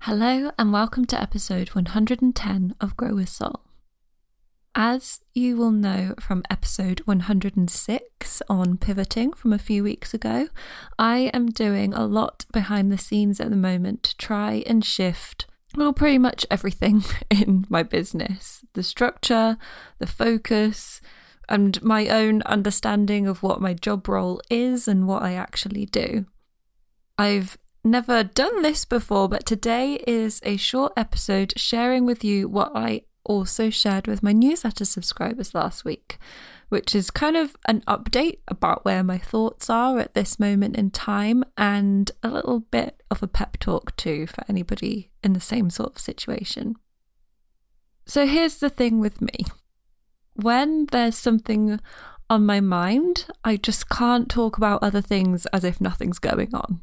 Hello, and welcome to episode 110 of Grow with Soul. As you will know from episode 106 on pivoting from a few weeks ago, I am doing a lot behind the scenes at the moment to try and shift well, pretty much everything in my business the structure, the focus, and my own understanding of what my job role is and what I actually do. I've never done this before, but today is a short episode sharing with you what I also shared with my newsletter subscribers last week, which is kind of an update about where my thoughts are at this moment in time and a little bit of a pep talk too for anybody in the same sort of situation. So here's the thing with me when there's something on my mind, I just can't talk about other things as if nothing's going on.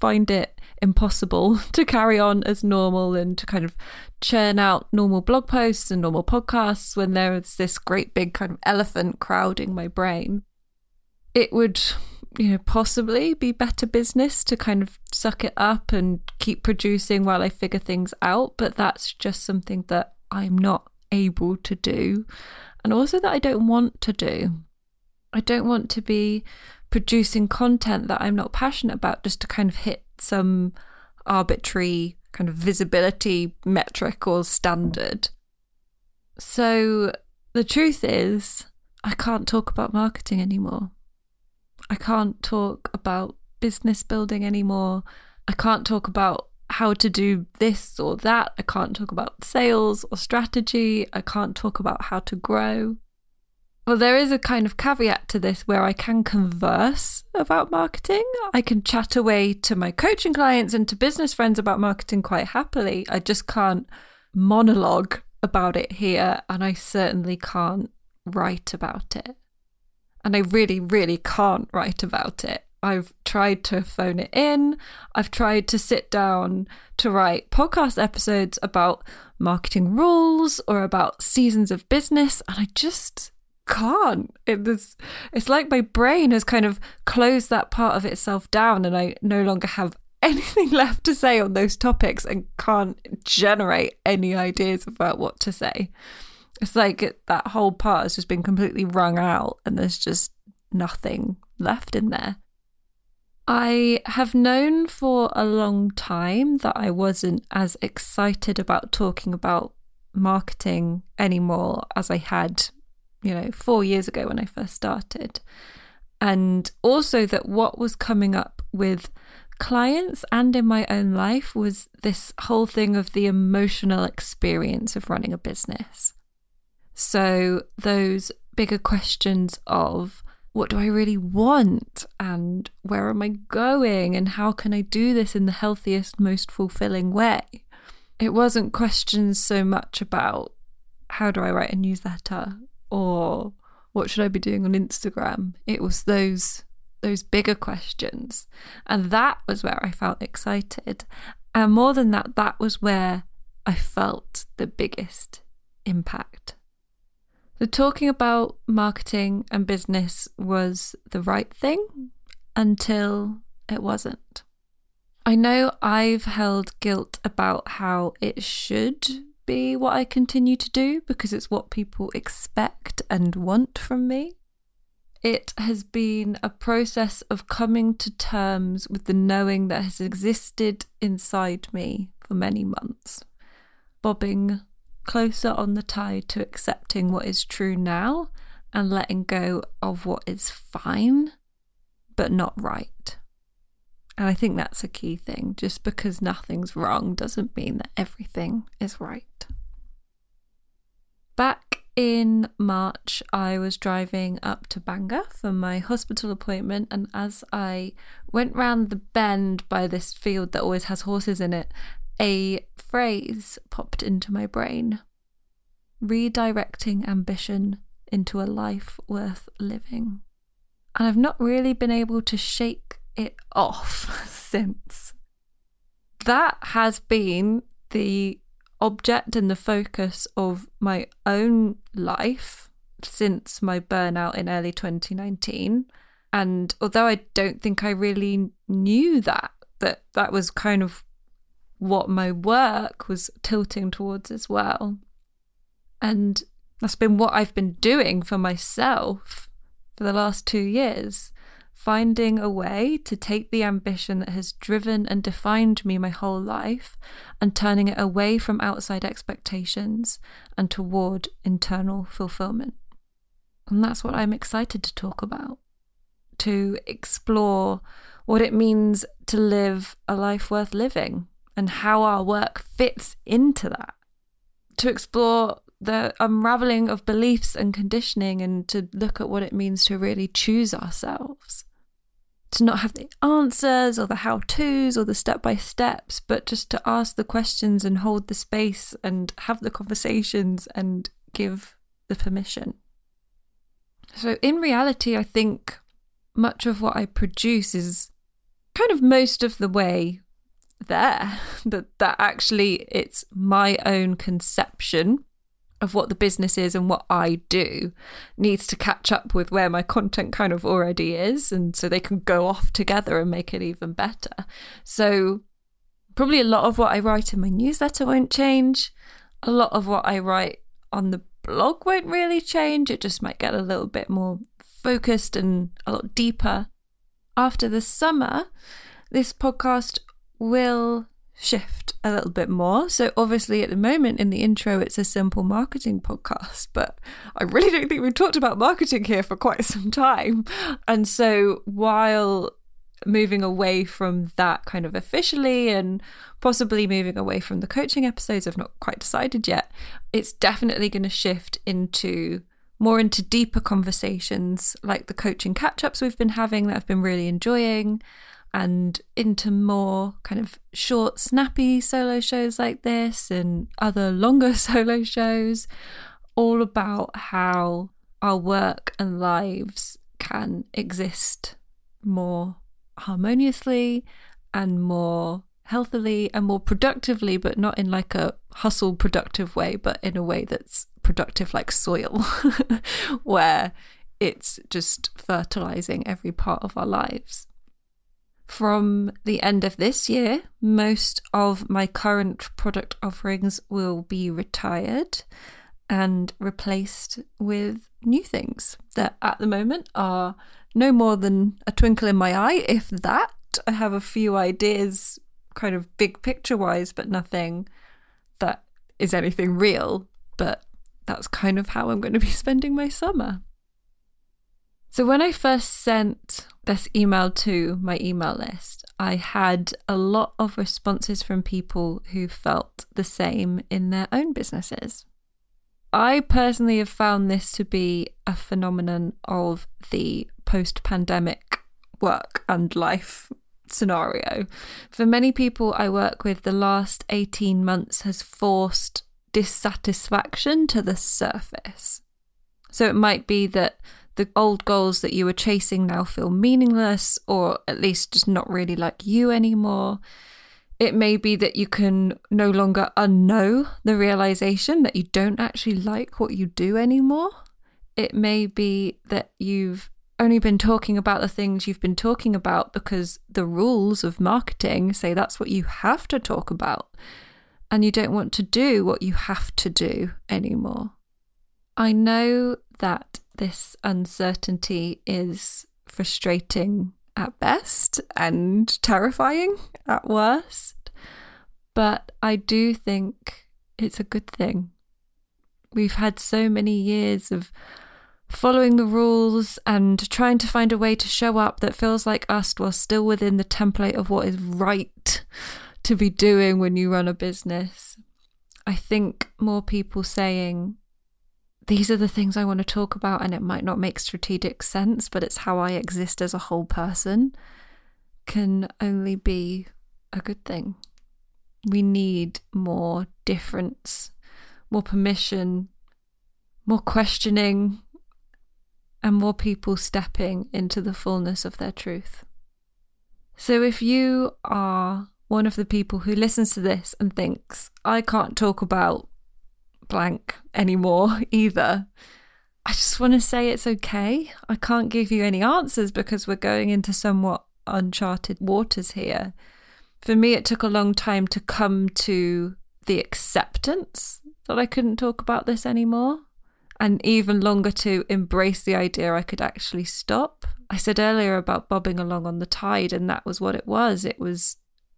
Find it impossible to carry on as normal and to kind of churn out normal blog posts and normal podcasts when there is this great big kind of elephant crowding my brain. It would, you know, possibly be better business to kind of suck it up and keep producing while I figure things out, but that's just something that I'm not able to do and also that I don't want to do. I don't want to be producing content that I'm not passionate about just to kind of hit some arbitrary kind of visibility metric or standard. So the truth is, I can't talk about marketing anymore. I can't talk about business building anymore. I can't talk about how to do this or that. I can't talk about sales or strategy. I can't talk about how to grow. Well, there is a kind of caveat to this where I can converse about marketing. I can chat away to my coaching clients and to business friends about marketing quite happily. I just can't monologue about it here, and I certainly can't write about it. And I really, really can't write about it. I've tried to phone it in. I've tried to sit down to write podcast episodes about marketing rules or about seasons of business, and I just can't. It's it's like my brain has kind of closed that part of itself down, and I no longer have anything left to say on those topics and can't generate any ideas about what to say. It's like that whole part has just been completely wrung out, and there's just nothing left in there. I have known for a long time that I wasn't as excited about talking about marketing anymore as I had you know, four years ago when I first started. And also that what was coming up with clients and in my own life was this whole thing of the emotional experience of running a business. So, those bigger questions of what do I really want and where am I going and how can I do this in the healthiest, most fulfilling way? It wasn't questions so much about how do I write a newsletter or what should I be doing on Instagram? It was those those bigger questions. And that was where I felt excited. And more than that, that was where I felt the biggest impact. The talking about marketing and business was the right thing until it wasn't. I know I've held guilt about how it should be what I continue to do because it's what people expect and want from me. It has been a process of coming to terms with the knowing that has existed inside me for many months, bobbing closer on the tide to accepting what is true now and letting go of what is fine but not right. And I think that's a key thing. Just because nothing's wrong doesn't mean that everything is right. Back in March, I was driving up to Bangor for my hospital appointment, and as I went round the bend by this field that always has horses in it, a phrase popped into my brain redirecting ambition into a life worth living. And I've not really been able to shake it off since. That has been the object and the focus of my own life since my burnout in early 2019. And although I don't think I really knew that, that that was kind of what my work was tilting towards as well. And that's been what I've been doing for myself for the last two years. Finding a way to take the ambition that has driven and defined me my whole life and turning it away from outside expectations and toward internal fulfillment. And that's what I'm excited to talk about to explore what it means to live a life worth living and how our work fits into that. To explore the unraveling of beliefs and conditioning and to look at what it means to really choose ourselves. To not have the answers or the how to's or the step by steps, but just to ask the questions and hold the space and have the conversations and give the permission. So, in reality, I think much of what I produce is kind of most of the way there that that actually it's my own conception of what the business is and what I do needs to catch up with where my content kind of already is. And so they can go off together and make it even better. So, probably a lot of what I write in my newsletter won't change. A lot of what I write on the blog won't really change. It just might get a little bit more focused and a lot deeper. After the summer, this podcast will shift a little bit more. So, obviously, at the moment in the intro, it's a simple marketing podcast, but I really don't think we've talked about marketing here for quite some time. And so, while moving away from that kind of officially and possibly moving away from the coaching episodes, I've not quite decided yet, it's definitely going to shift into more into deeper conversations like the coaching catch ups we've been having that I've been really enjoying and into more kind of short, snappy solo shows like this and other longer solo shows, all about how our work and lives can exist more harmoniously and more healthily and more productively, but not in like a hustle productive way, but in a way that's productive like soil, where it's just fertilizing every part of our lives. From the end of this year, most of my current product offerings will be retired and replaced with new things that at the moment are no more than a twinkle in my eye, if that. I have a few ideas, kind of big picture wise, but nothing that is anything real. But that's kind of how I'm going to be spending my summer. So, when I first sent this email to my email list, I had a lot of responses from people who felt the same in their own businesses. I personally have found this to be a phenomenon of the post pandemic work and life scenario. For many people I work with, the last 18 months has forced dissatisfaction to the surface. So it might be that the old goals that you were chasing now feel meaningless or at least just not really like you anymore. It may be that you can no longer unknow the realization that you don't actually like what you do anymore. It may be that you've only been talking about the things you've been talking about because the rules of marketing say that's what you have to talk about, and you don't want to do what you have to do anymore. I know that this uncertainty is frustrating at best and terrifying at worst. But I do think it's a good thing. We've had so many years of following the rules and trying to find a way to show up that feels like us while still within the template of what is right to be doing when you run a business. I think more people saying, these are the things I want to talk about, and it might not make strategic sense, but it's how I exist as a whole person, can only be a good thing. We need more difference, more permission, more questioning, and more people stepping into the fullness of their truth. So if you are one of the people who listens to this and thinks, I can't talk about blank anymore either, I just want to say it's okay. I can't give you any answers because we're going into somewhat uncharted waters here. For me, it took a long time to come to the acceptance that I couldn't talk about this anymore, and even longer to embrace the idea I could actually stop. I said earlier about bobbing along on the tide, and that was what it was. It was,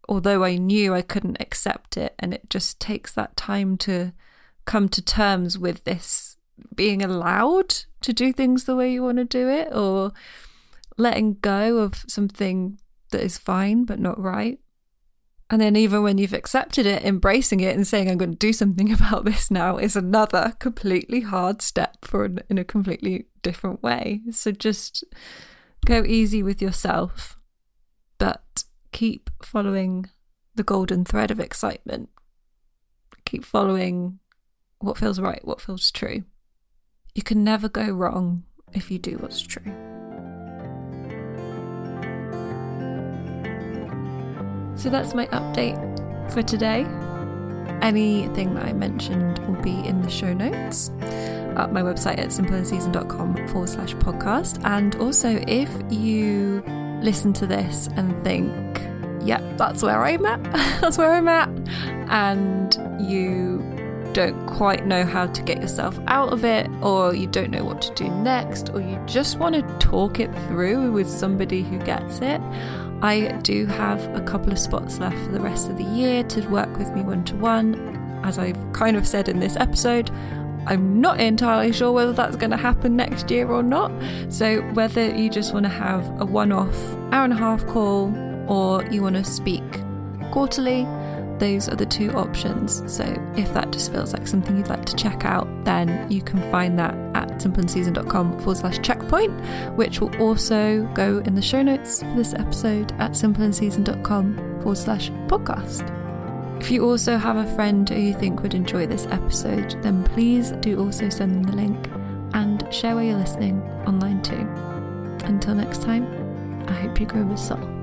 although I knew I couldn't accept it, and it just takes that time to come to terms with this being allowed to do things the way you want to do it, or letting go of something that is fine but not right. And then, even when you've accepted it, embracing it and saying, I'm going to do something about this now is another completely hard step for an, in a completely different way. So just go easy with yourself, but keep following the golden thread of excitement. Keep following what feels right, what feels true. You can never go wrong if you do what's true. So that's my update for today. Anything that I mentioned will be in the show notes at my website at simpleandseasoned.com forward slash podcast. And also, if you listen to this and think, yep, yeah, that's where I'm at, that's where I'm at, and you don't quite know how to get yourself out of it, or you don't know what to do next, or you just want to talk it through with somebody who gets it, I do have a couple of spots left for the rest of the year to work with me one to one. As I've kind of said in this episode, I'm not entirely sure whether that's going to happen next year or not. So, whether you just want to have a one off hour and a half call or you want to speak quarterly, those are the two options. So if that just feels like something you'd like to check out, then you can find that at simpleandseasoned.com forward slash checkpoint, which will also go in the show notes for this episode at simpleandseasoned.com forward slash podcast. If you also have a friend who you think would enjoy this episode, then please do also send them the link and share where you're listening online too. Until next time, I hope you grow with soul.